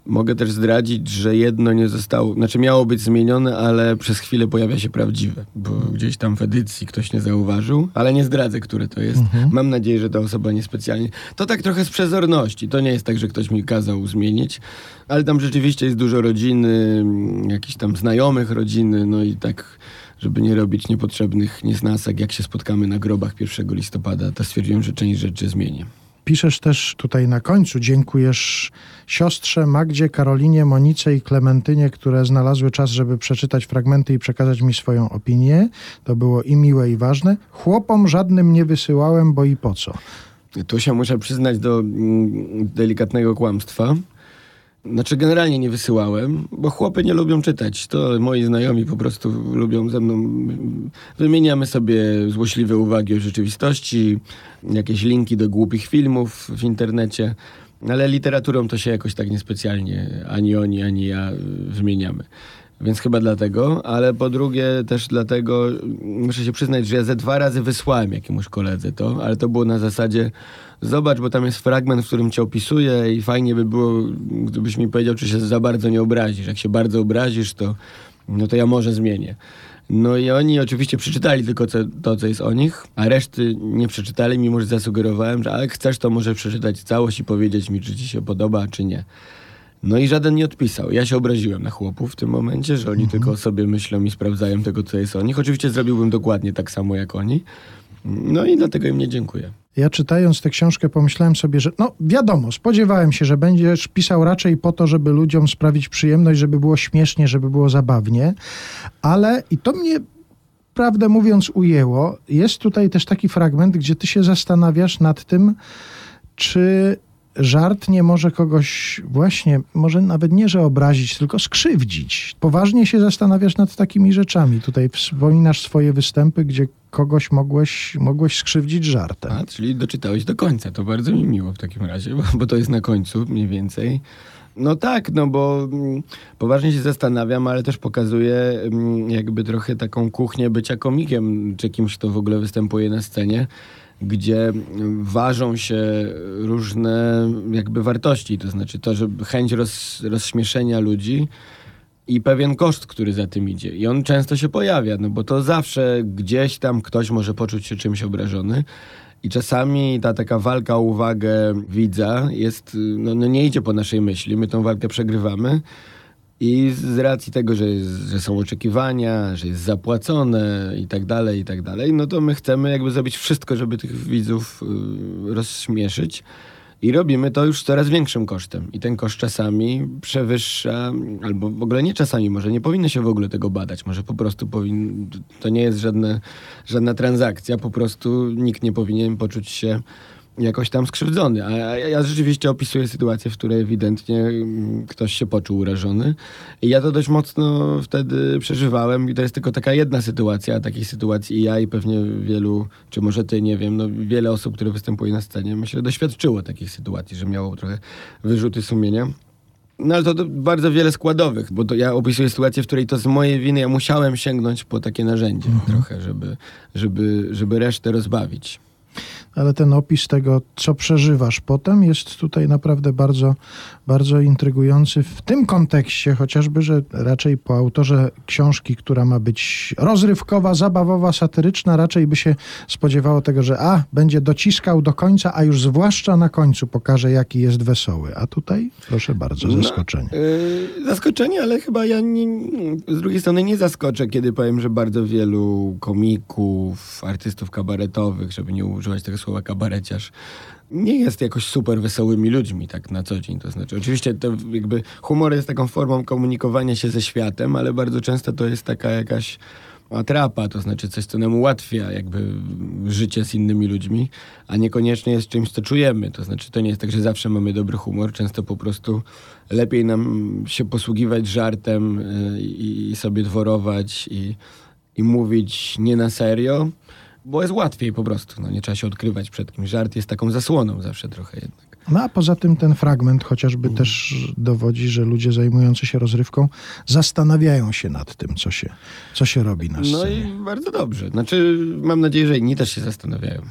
S2: Mogę też zdradzić, że jedno nie zostało, znaczy miało być zmienione, ale przez chwilę pojawia się prawdziwe, bo gdzieś tam w edycji ktoś nie zauważył, ale nie zdradzę, które to jest. Mam nadzieję, że ta osoba niespecjalnie. To tak trochę z przezorności. To nie jest tak, że ktoś mi kazał zmienić, ale tam rzeczywiście jest dużo rodziny, jakichś tam znajomych rodziny, no i tak żeby nie robić niepotrzebnych niesnasek, jak się spotkamy na grobach 1 listopada, to stwierdziłem, że część rzeczy zmienię.
S1: Piszesz też tutaj na końcu, dziękujesz siostrze Magdzie, Karolinie, Monice i Klementynie, które znalazły czas, żeby przeczytać fragmenty i przekazać mi swoją opinię. To było i miłe, i ważne. Chłopom żadnym nie wysyłałem, bo i po co.
S2: Tu się muszę przyznać do mm, delikatnego kłamstwa. Znaczy, generalnie nie wysyłałem, bo chłopy nie lubią czytać. To moi znajomi po prostu lubią ze mną. Wymieniamy sobie złośliwe uwagi o rzeczywistości, jakieś linki do głupich filmów w internecie, ale literaturą to się jakoś tak niespecjalnie ani oni, ani ja wymieniamy. Więc chyba dlatego, ale po drugie też dlatego, muszę się przyznać, że ja ze dwa razy wysłałem jakiemuś koledze to, ale to było na zasadzie zobacz, bo tam jest fragment, w którym cię opisuję i fajnie by było, gdybyś mi powiedział, czy się za bardzo nie obrazisz. Jak się bardzo obrazisz, to, no to ja może zmienię. No i oni oczywiście przeczytali tylko co, to, co jest o nich, a reszty nie przeczytali, mimo że zasugerowałem, że jak chcesz, to może przeczytać całość i powiedzieć mi, czy ci się podoba, czy nie. No i żaden nie odpisał. Ja się obraziłem na chłopów w tym momencie, że oni tylko o sobie myślą i sprawdzają tego, co jest o nich. Oczywiście zrobiłbym dokładnie tak samo jak oni. No i dlatego im nie dziękuję.
S1: Ja czytając tę książkę pomyślałem sobie, że no wiadomo, spodziewałem się, że będziesz pisał raczej po to, żeby ludziom sprawić przyjemność, żeby było śmiesznie, żeby było zabawnie, ale i to mnie prawdę mówiąc ujęło, jest tutaj też taki fragment, gdzie ty się zastanawiasz nad tym, czy żart nie może kogoś właśnie, może nawet nie, że obrazić, tylko skrzywdzić. Poważnie się zastanawiasz nad takimi rzeczami. Tutaj wspominasz swoje występy, gdzie kogoś mogłeś, mogłeś skrzywdzić żartem.
S2: A, czyli doczytałeś do końca. To bardzo mi miło w takim razie, bo, bo to jest na końcu mniej więcej. No tak, no bo mm, poważnie się zastanawiam, ale też pokazuje mm, jakby trochę taką kuchnię bycia komikiem, czy kimś, kto w ogóle występuje na scenie, gdzie mm, ważą się różne jakby wartości, to znaczy to, że chęć roz, rozśmieszenia ludzi i pewien koszt, który za tym idzie. I on często się pojawia, no bo to zawsze gdzieś tam ktoś może poczuć się czymś obrażony. I czasami ta taka walka o uwagę widza jest, no, no nie idzie po naszej myśli, my tą walkę przegrywamy. I z racji tego, że, jest, że są oczekiwania, że jest zapłacone i tak dalej, i tak dalej, no to my chcemy jakby zrobić wszystko, żeby tych widzów y, rozśmieszyć. I robimy to już coraz większym kosztem. I ten koszt czasami przewyższa, albo w ogóle nie czasami, może nie powinno się w ogóle tego badać. Może po prostu powin, to nie jest żadne, żadna transakcja, po prostu nikt nie powinien poczuć się jakoś tam skrzywdzony. A ja, ja rzeczywiście opisuję sytuację, w której ewidentnie mm, ktoś się poczuł urażony. I ja to dość mocno wtedy przeżywałem i to jest tylko taka jedna sytuacja, a takich sytuacji i ja i pewnie wielu, czy może ty, nie wiem, no wiele osób, które występuje na scenie, myślę, doświadczyło takich sytuacji, że miało trochę wyrzuty sumienia. No ale to, to bardzo wiele składowych, bo to ja opisuję sytuację, w której to z mojej winy ja musiałem sięgnąć po takie narzędzie trochę, żeby, żeby, żeby resztę rozbawić.
S1: Ale ten opis tego, co przeżywasz potem, jest tutaj naprawdę bardzo, bardzo intrygujący w tym kontekście, chociażby, że raczej po autorze książki, która ma być rozrywkowa, zabawowa, satyryczna, raczej by się spodziewało tego, że a, będzie dociskał do końca, a już zwłaszcza na końcu pokaże, jaki jest wesoły. A tutaj, proszę bardzo, zaskoczenie.
S2: Yy, zaskoczenie, ale chyba ja nie, z drugiej strony nie zaskoczę, kiedy powiem, że bardzo wielu komików, artystów kabaretowych, żeby nie używać tego słowa kabareciarz, nie jest jakoś super wesołymi ludźmi tak na co dzień. To znaczy, oczywiście to jakby humor jest taką formą komunikowania się ze światem, ale bardzo często to jest taka jakaś atrapa, to znaczy coś, co nam ułatwia jakby życie z innymi ludźmi, a niekoniecznie jest czymś, co czujemy. To znaczy, to nie jest tak, że zawsze mamy dobry humor, często po prostu lepiej nam się posługiwać żartem i, i sobie dworować i, i mówić nie na serio, bo jest łatwiej po prostu. No, nie trzeba się odkrywać przed kimś. Żart jest taką zasłoną zawsze trochę jednak.
S1: No a poza tym ten fragment chociażby też dowodzi, że ludzie zajmujący się rozrywką zastanawiają się nad tym, co się, co się robi na scenie.
S2: No i bardzo dobrze. Znaczy, mam nadzieję, że inni też się zastanawiają.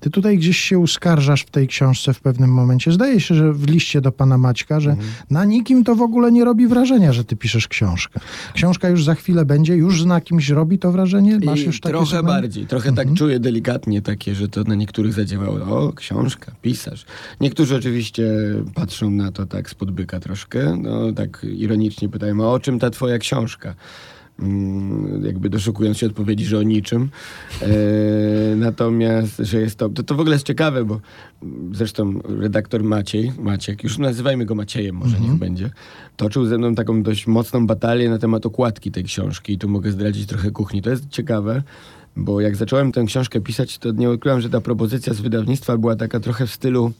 S1: Ty tutaj gdzieś się uskarżasz w tej książce w pewnym momencie. Zdaje się, że w liście do pana Maćka, że
S2: Mhm.
S1: na nikim to w ogóle nie robi wrażenia, że ty piszesz książkę. Książka już za chwilę będzie, już na kimś robi to wrażenie? Masz
S2: I
S1: już takie
S2: trochę
S1: zadanie?
S2: bardziej, trochę tak czuję delikatnie takie, że to na niektórych zadziałało. O, książka, pisarz. Niektórzy oczywiście patrzą na to tak spod byka troszkę, no tak ironicznie pytają, a o czym ta twoja książka? Mm, jakby doszukując się odpowiedzi, że o niczym. E, natomiast, że jest to, to... To w ogóle jest ciekawe, bo zresztą redaktor Maciej, Maciek, już nazywajmy go Maciejem, może niech będzie, toczył ze mną taką dość mocną batalię na temat okładki tej książki i tu mogę zdradzić trochę kuchni. To jest ciekawe, bo jak zacząłem tę książkę pisać, to nie ukryłem, że ta propozycja z wydawnictwa była taka trochę w stylu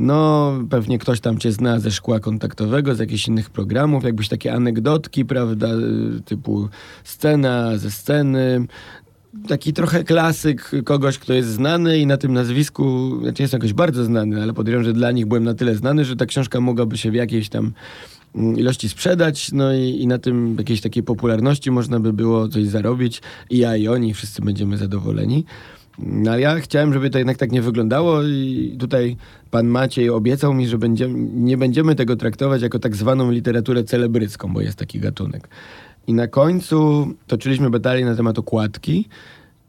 S2: no, pewnie ktoś tam cię zna ze szkła kontaktowego, z jakichś innych programów, jakbyś takie anegdotki, prawda, typu scena ze sceny. Taki trochę klasyk kogoś, kto jest znany i na tym nazwisku, znaczy jest jakoś bardzo znany, ale podejrzewam, że dla nich byłem na tyle znany, że ta książka mogłaby się w jakiejś tam mm, ilości sprzedać, no i, i na tym jakiejś takiej popularności można by było coś zarobić i ja i oni, wszyscy będziemy zadowoleni. No ale ja chciałem, żeby to jednak tak nie wyglądało i tutaj pan Maciej obiecał mi, że będziemy, nie będziemy tego traktować jako tak zwaną literaturę celebrycką, bo jest taki gatunek. I na końcu toczyliśmy batalię na temat okładki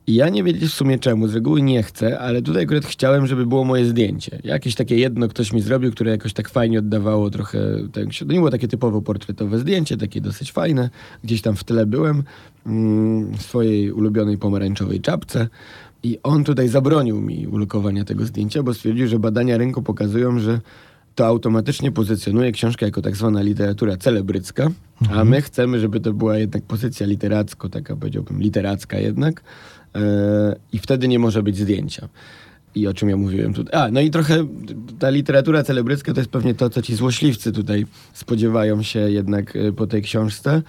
S2: i ja nie wiedzieć w sumie czemu, z reguły nie chcę, ale tutaj akurat chciałem, żeby było moje zdjęcie. Jakieś takie jedno ktoś mi zrobił, które jakoś tak fajnie oddawało trochę... Tak, to nie było takie typowo portretowe zdjęcie, takie dosyć fajne. Gdzieś tam w tle byłem mm, w swojej ulubionej pomarańczowej czapce. I on tutaj zabronił mi ulokowania tego zdjęcia, bo stwierdził, że badania rynku pokazują, że to automatycznie pozycjonuje książkę jako tak zwana literatura celebrycka, a my chcemy, żeby to była jednak pozycja literacko, taka powiedziałbym literacka jednak e, i wtedy nie może być zdjęcia. I o czym ja mówiłem tutaj. A, no i trochę ta literatura celebrycka to jest pewnie to, co ci złośliwcy tutaj spodziewają się jednak e, po tej książce.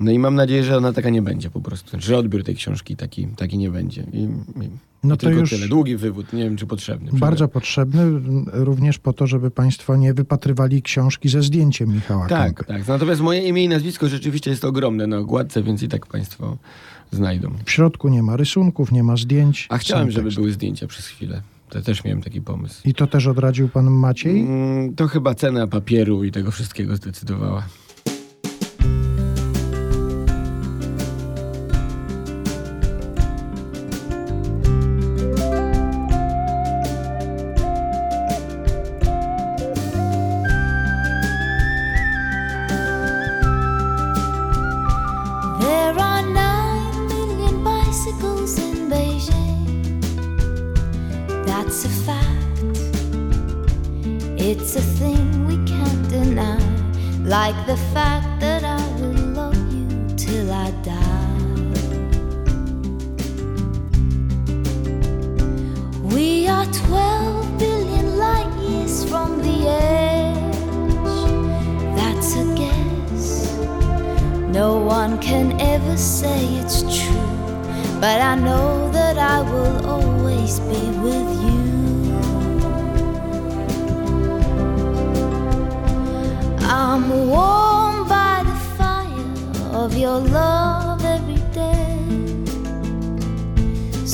S2: No i mam nadzieję, że ona taka nie będzie po prostu. Że odbiór tej książki taki, taki nie będzie. I, i,
S1: No to
S2: tylko
S1: już-
S2: tyle. Długi wywód. Nie wiem, czy potrzebny.
S1: Bardzo potrzebny, m, również po to, żeby państwo nie wypatrywali książki ze zdjęciem Michała
S2: Tak,
S1: Kępy.
S2: tak. Natomiast moje imię i nazwisko rzeczywiście jest ogromne na okładce, więc i tak państwo znajdą.
S1: W środku nie ma rysunków, nie ma zdjęć.
S2: A chciałem, żeby były zdjęcia przez chwilę. To też miałem taki pomysł.
S1: I to też odradził pan Maciej?
S2: Mm, To chyba cena papieru i tego wszystkiego zdecydowała.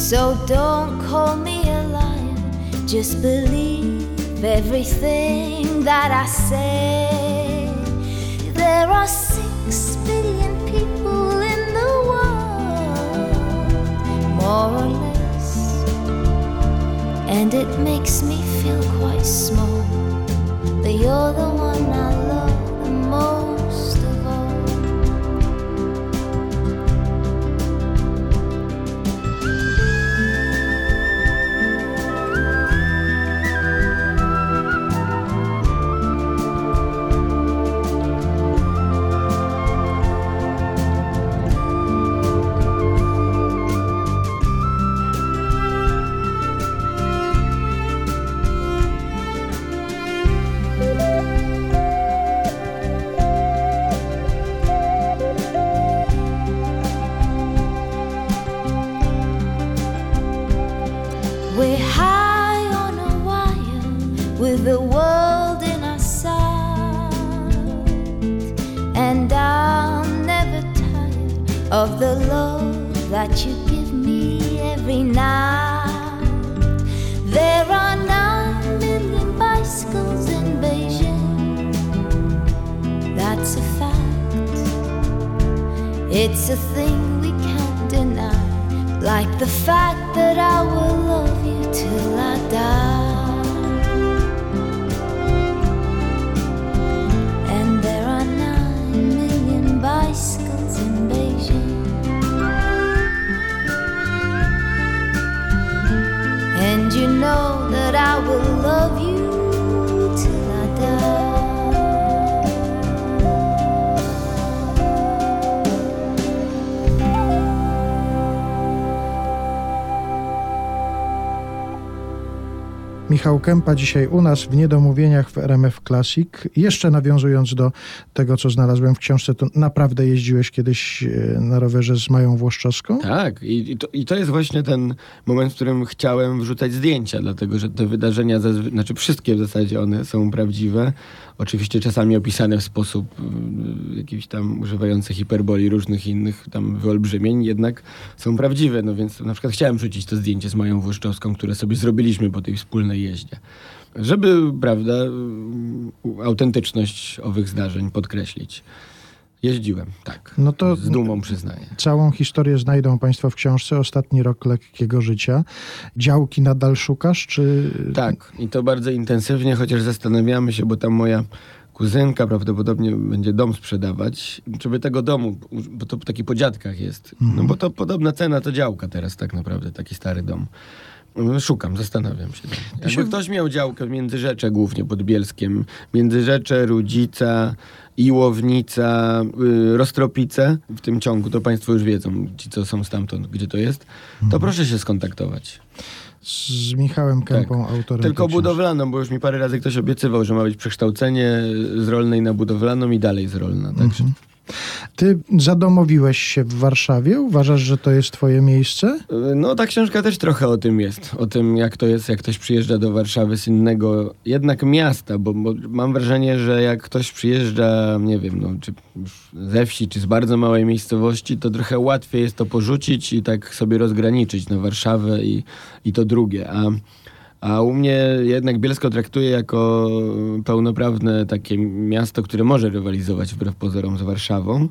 S4: So don't call me a liar, just believe everything that I say. There are six billion people in the world, more or less, and it makes me feel quite small. But you're the It's a thing we can't deny, like the fact that I will love you till I die. And there are nine million bicycles in Beijing. And you know that I will love you
S1: Michał Kępa dzisiaj u nas w Niedomówieniach w RMF Classic. Jeszcze nawiązując do tego, co znalazłem w książce, to naprawdę jeździłeś kiedyś e, na rowerze z Mają Włoszczowską?
S2: Tak, i, to, i to jest właśnie ten moment, w którym chciałem wrzucać zdjęcia, dlatego że te wydarzenia, znaczy wszystkie w zasadzie one są prawdziwe. Oczywiście czasami opisane w sposób y, jakiś tam używający hiperboli różnych innych tam wyolbrzymień, jednak są prawdziwe. No więc na przykład chciałem wrzucić to zdjęcie z Mają Włoszczowską, które sobie zrobiliśmy po tej wspólnej jeździe. Żeby, prawda, y, autentyczność owych zdarzeń podkreślić. Jeździłem, tak.
S1: No to-
S2: Z dumą przyznaję.
S1: Całą historię znajdą Państwo w książce Ostatni rok lekkiego życia. Działki nadal szukasz, czy...
S2: Tak, i to bardzo intensywnie, chociaż zastanawiamy się, bo tam moja kuzynka prawdopodobnie będzie dom sprzedawać, żeby tego domu, bo to taki po dziadkach jest, no bo to podobna cena to działka teraz tak naprawdę, taki stary dom. No, Szukam, zastanawiam się. Jakby
S1: się-
S2: ktoś miał działkę w Międzyrzecze głównie pod Bielskiem, Międzyrzecze, Rudzica, Iłownica, y, Rostropice w tym ciągu, to państwo już wiedzą, ci co są stamtąd, gdzie to jest, to proszę się skontaktować.
S1: Z Michałem Kępą, autorem
S2: Tak. Tylko
S1: tej książki.
S2: budowlaną, bo już mi parę razy ktoś obiecywał, że ma być przekształcenie z rolnej na budowlaną i dalej z rolna. Także
S1: Ty zadomowiłeś się w Warszawie? Uważasz, że to jest twoje miejsce?
S2: No ta książka też trochę o tym jest. O tym, jak to jest, jak ktoś przyjeżdża do Warszawy z innego jednak miasta, bo, bo mam wrażenie, że jak ktoś przyjeżdża, nie wiem, no, czy ze wsi, czy z bardzo małej miejscowości, to trochę łatwiej jest to porzucić i tak sobie rozgraniczyć na Warszawę i, i to drugie. A, a u mnie jednak Bielsko traktuję jako pełnoprawne takie miasto, które może rywalizować wbrew pozorom z Warszawą,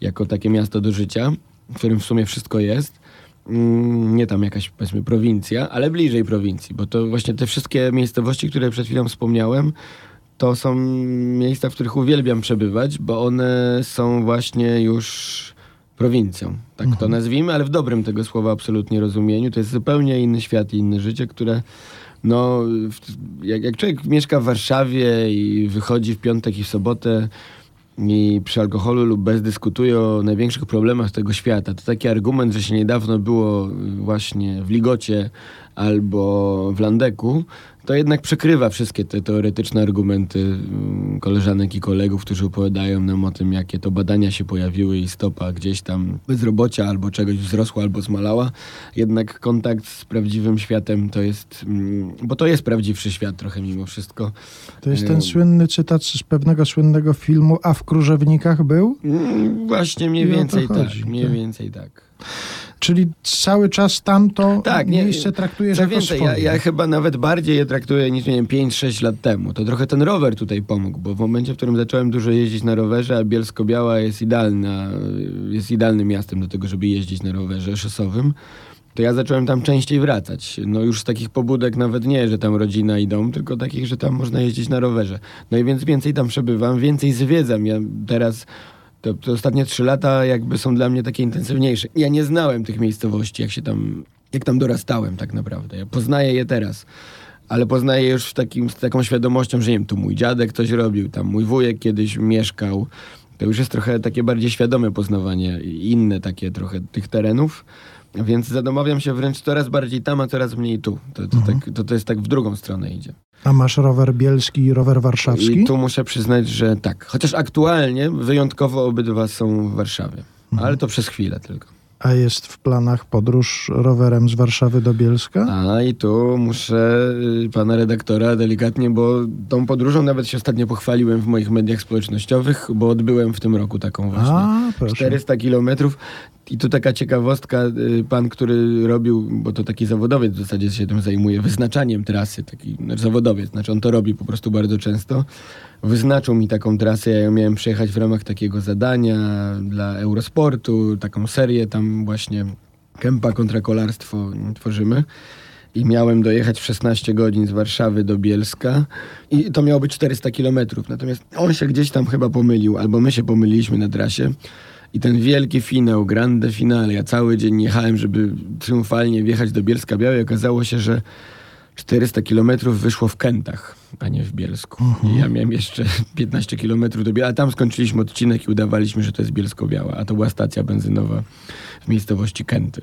S2: jako takie miasto do życia, w którym w sumie wszystko jest. Mm, Nie tam jakaś, powiedzmy, prowincja, ale bliżej prowincji, bo to właśnie te wszystkie miejscowości, które przed chwilą wspomniałem, to są miejsca, w których uwielbiam przebywać, bo one są właśnie już prowincją. Tak to nazwijmy, ale w dobrym tego słowa absolutnie rozumieniu. To jest zupełnie inny świat i inne życie, które no, jak, jak człowiek mieszka w Warszawie i wychodzi w piątek i w sobotę i przy alkoholu lub bez dyskutuje o największych problemach tego świata. To taki argument, że się niedawno było właśnie w Ligocie albo w Landeku, to jednak przekrywa wszystkie te teoretyczne argumenty mm, koleżanek i kolegów, którzy opowiadają nam o tym, jakie to badania się pojawiły i stopa gdzieś tam bezrobocia albo czegoś wzrosła albo zmalała. Jednak kontakt z prawdziwym światem to jest, mm, bo to jest prawdziwszy świat trochę mimo wszystko.
S1: To jest ten
S2: Em.
S1: słynny cytat z pewnego słynnego filmu, a w Krużewnikach był?
S2: Mm, Właśnie mniej więcej tak, mniej
S1: tak.
S2: więcej tak.
S1: Czyli cały czas tamto
S2: Tak, nie-
S1: miejsce traktujesz
S2: Co
S1: jako
S2: więcej,
S1: swoje.
S2: ja, ja chyba nawet bardziej je traktuję niż, nie wiem, 5-6 lat temu. To trochę ten rower tutaj pomógł, bo w momencie, w którym zacząłem dużo jeździć na rowerze, a Bielsko-Biała jest idealna, jest idealnym miastem do tego, żeby jeździć na rowerze szosowym, to ja zacząłem tam częściej wracać. No już z takich pobudek nawet nie, że tam rodzina i dom, tylko takich, że tam można jeździć na rowerze. No i więc więcej tam przebywam, więcej zwiedzam. Ja teraz... To, to ostatnie trzy lata jakby są dla mnie takie intensywniejsze. Ja nie znałem tych miejscowości, jak się tam, jak tam dorastałem tak naprawdę. Ja poznaję je teraz, ale poznaję już w takim, z taką świadomością, że nie wiem, tu mój dziadek coś robił, tam mój wujek kiedyś mieszkał. To już jest trochę takie bardziej świadome poznawanie inne takie trochę tych terenów. Więc zadomawiam się wręcz coraz bardziej tam, a coraz mniej tu. To, to, tak, to, to jest tak w drugą stronę idzie.
S1: A masz rower bielski i rower warszawski?
S2: I tu muszę przyznać, że tak. Chociaż aktualnie wyjątkowo obydwa są w Warszawie. Ale to przez chwilę tylko.
S1: A jest w planach podróż rowerem z Warszawy do Bielska?
S2: A i tu muszę y, pana redaktora delikatnie, bo tą podróżą nawet się ostatnio pochwaliłem w moich mediach społecznościowych, bo odbyłem w tym roku taką właśnie.
S1: A, proszę.
S2: 400 kilometrów. I tu taka ciekawostka, y, pan, który robił, bo to taki zawodowiec w zasadzie się tym zajmuje, wyznaczaniem trasy, taki znaczy zawodowiec, znaczy on to robi po prostu bardzo często. Wyznaczył mi taką trasę, ja ją miałem przejechać w ramach takiego zadania dla Eurosportu, taką serię tam właśnie Kępa kontra kolarstwo tworzymy. I miałem dojechać w 16 godzin z Warszawy do Bielska i to miało być 400 kilometrów. Natomiast on się gdzieś tam chyba pomylił, albo my się pomyliliśmy na trasie. I ten wielki finał, grande finale, ja cały dzień jechałem, żeby triumfalnie wjechać do Bielska Białej. Okazało się, że 400 kilometrów wyszło w Kętach, a nie w Bielsku. I ja miałem jeszcze 15 kilometrów do Bielska, a tam skończyliśmy odcinek i udawaliśmy, że to jest Bielsko-Biała, a to była stacja benzynowa w miejscowości Kęty.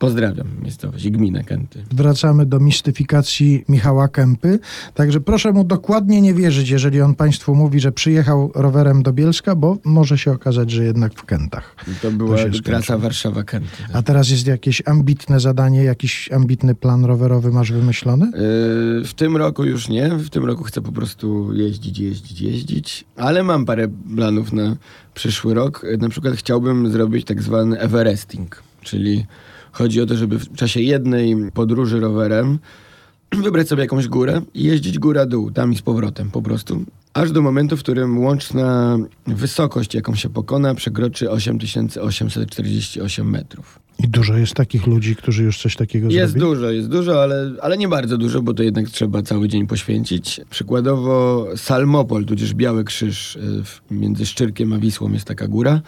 S2: Pozdrawiam miejscowość i gminę Kęty.
S1: Wracamy do mistyfikacji Michała Kępy. Także proszę mu dokładnie nie wierzyć, jeżeli on państwu mówi, że przyjechał rowerem do Bielska, bo może się okazać, że jednak w Kętach.
S2: To była trasa
S1: skończyło.
S2: Warszawa-Kęty. tak.
S1: A teraz jest jakieś ambitne zadanie, jakiś ambitny plan rowerowy masz wymyślony?
S2: Yy, W tym roku już nie. W tym roku chcę po prostu jeździć, jeździć, jeździć. Ale mam parę planów na przyszły rok. Yy, Na przykład chciałbym zrobić tak zwany Everesting, czyli chodzi o to, żeby w czasie jednej podróży rowerem wybrać sobie jakąś górę i jeździć góra-dół, tam i z powrotem po prostu. Aż do momentu, w którym łączna wysokość, jaką się pokona, przekroczy 8848 metrów.
S1: I dużo jest takich ludzi, którzy już coś takiego
S2: Jest
S1: zrobili?
S2: dużo, jest dużo, ale, ale nie bardzo dużo, bo to jednak trzeba cały dzień poświęcić. Przykładowo Salmopol, tudzież Biały Krzyż y, między Szczyrkiem a Wisłą jest taka góra.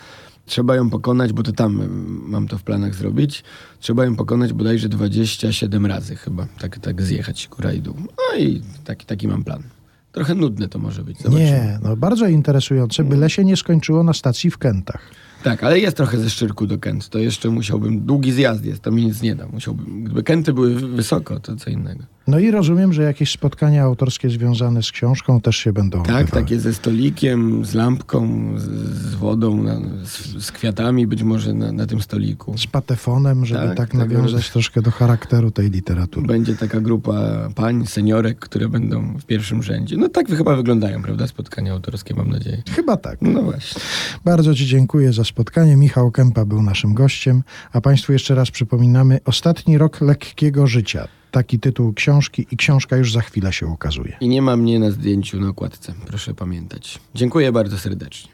S2: Trzeba ją pokonać, bo to tam mam to w planach zrobić. Trzeba ją pokonać bodajże 27 razy chyba, tak, tak zjechać góra i dół. No i taki, taki mam plan. Trochę nudne to może być. Zobaczymy.
S1: Nie, no bardzo interesujące, byle się nie skończyło na stacji w Kętach.
S2: Tak, ale jest trochę ze Szczyrku do Kent. To jeszcze musiałbym, długi zjazd jest, to mi nic nie da. Musiałbym, gdyby Kenty były wy- wysoko, to co innego.
S1: No i rozumiem, że jakieś spotkania autorskie związane z książką też się będą
S2: Tak,
S1: odbywały.
S2: takie ze stolikiem, z lampką, z, z wodą, na, z, z kwiatami być może na, na tym stoliku.
S1: Z patefonem, żeby
S2: Tak,
S1: tak,
S2: tak,
S1: nawiązać troszkę do charakteru tej literatury.
S2: Będzie taka grupa pań, seniorek, które będą w pierwszym rzędzie. No tak chyba wyglądają, prawda, spotkania autorskie, mam nadzieję.
S1: Chyba tak.
S2: No właśnie.
S1: Bardzo Ci dziękuję za spotkanie. Michał Kępa był naszym gościem, a Państwu jeszcze raz przypominamy Ostatni rok lekkiego życia. Taki tytuł książki i książka już za chwilę się ukazuje.
S2: I nie ma mnie na zdjęciu na okładce, proszę pamiętać. Dziękuję bardzo serdecznie.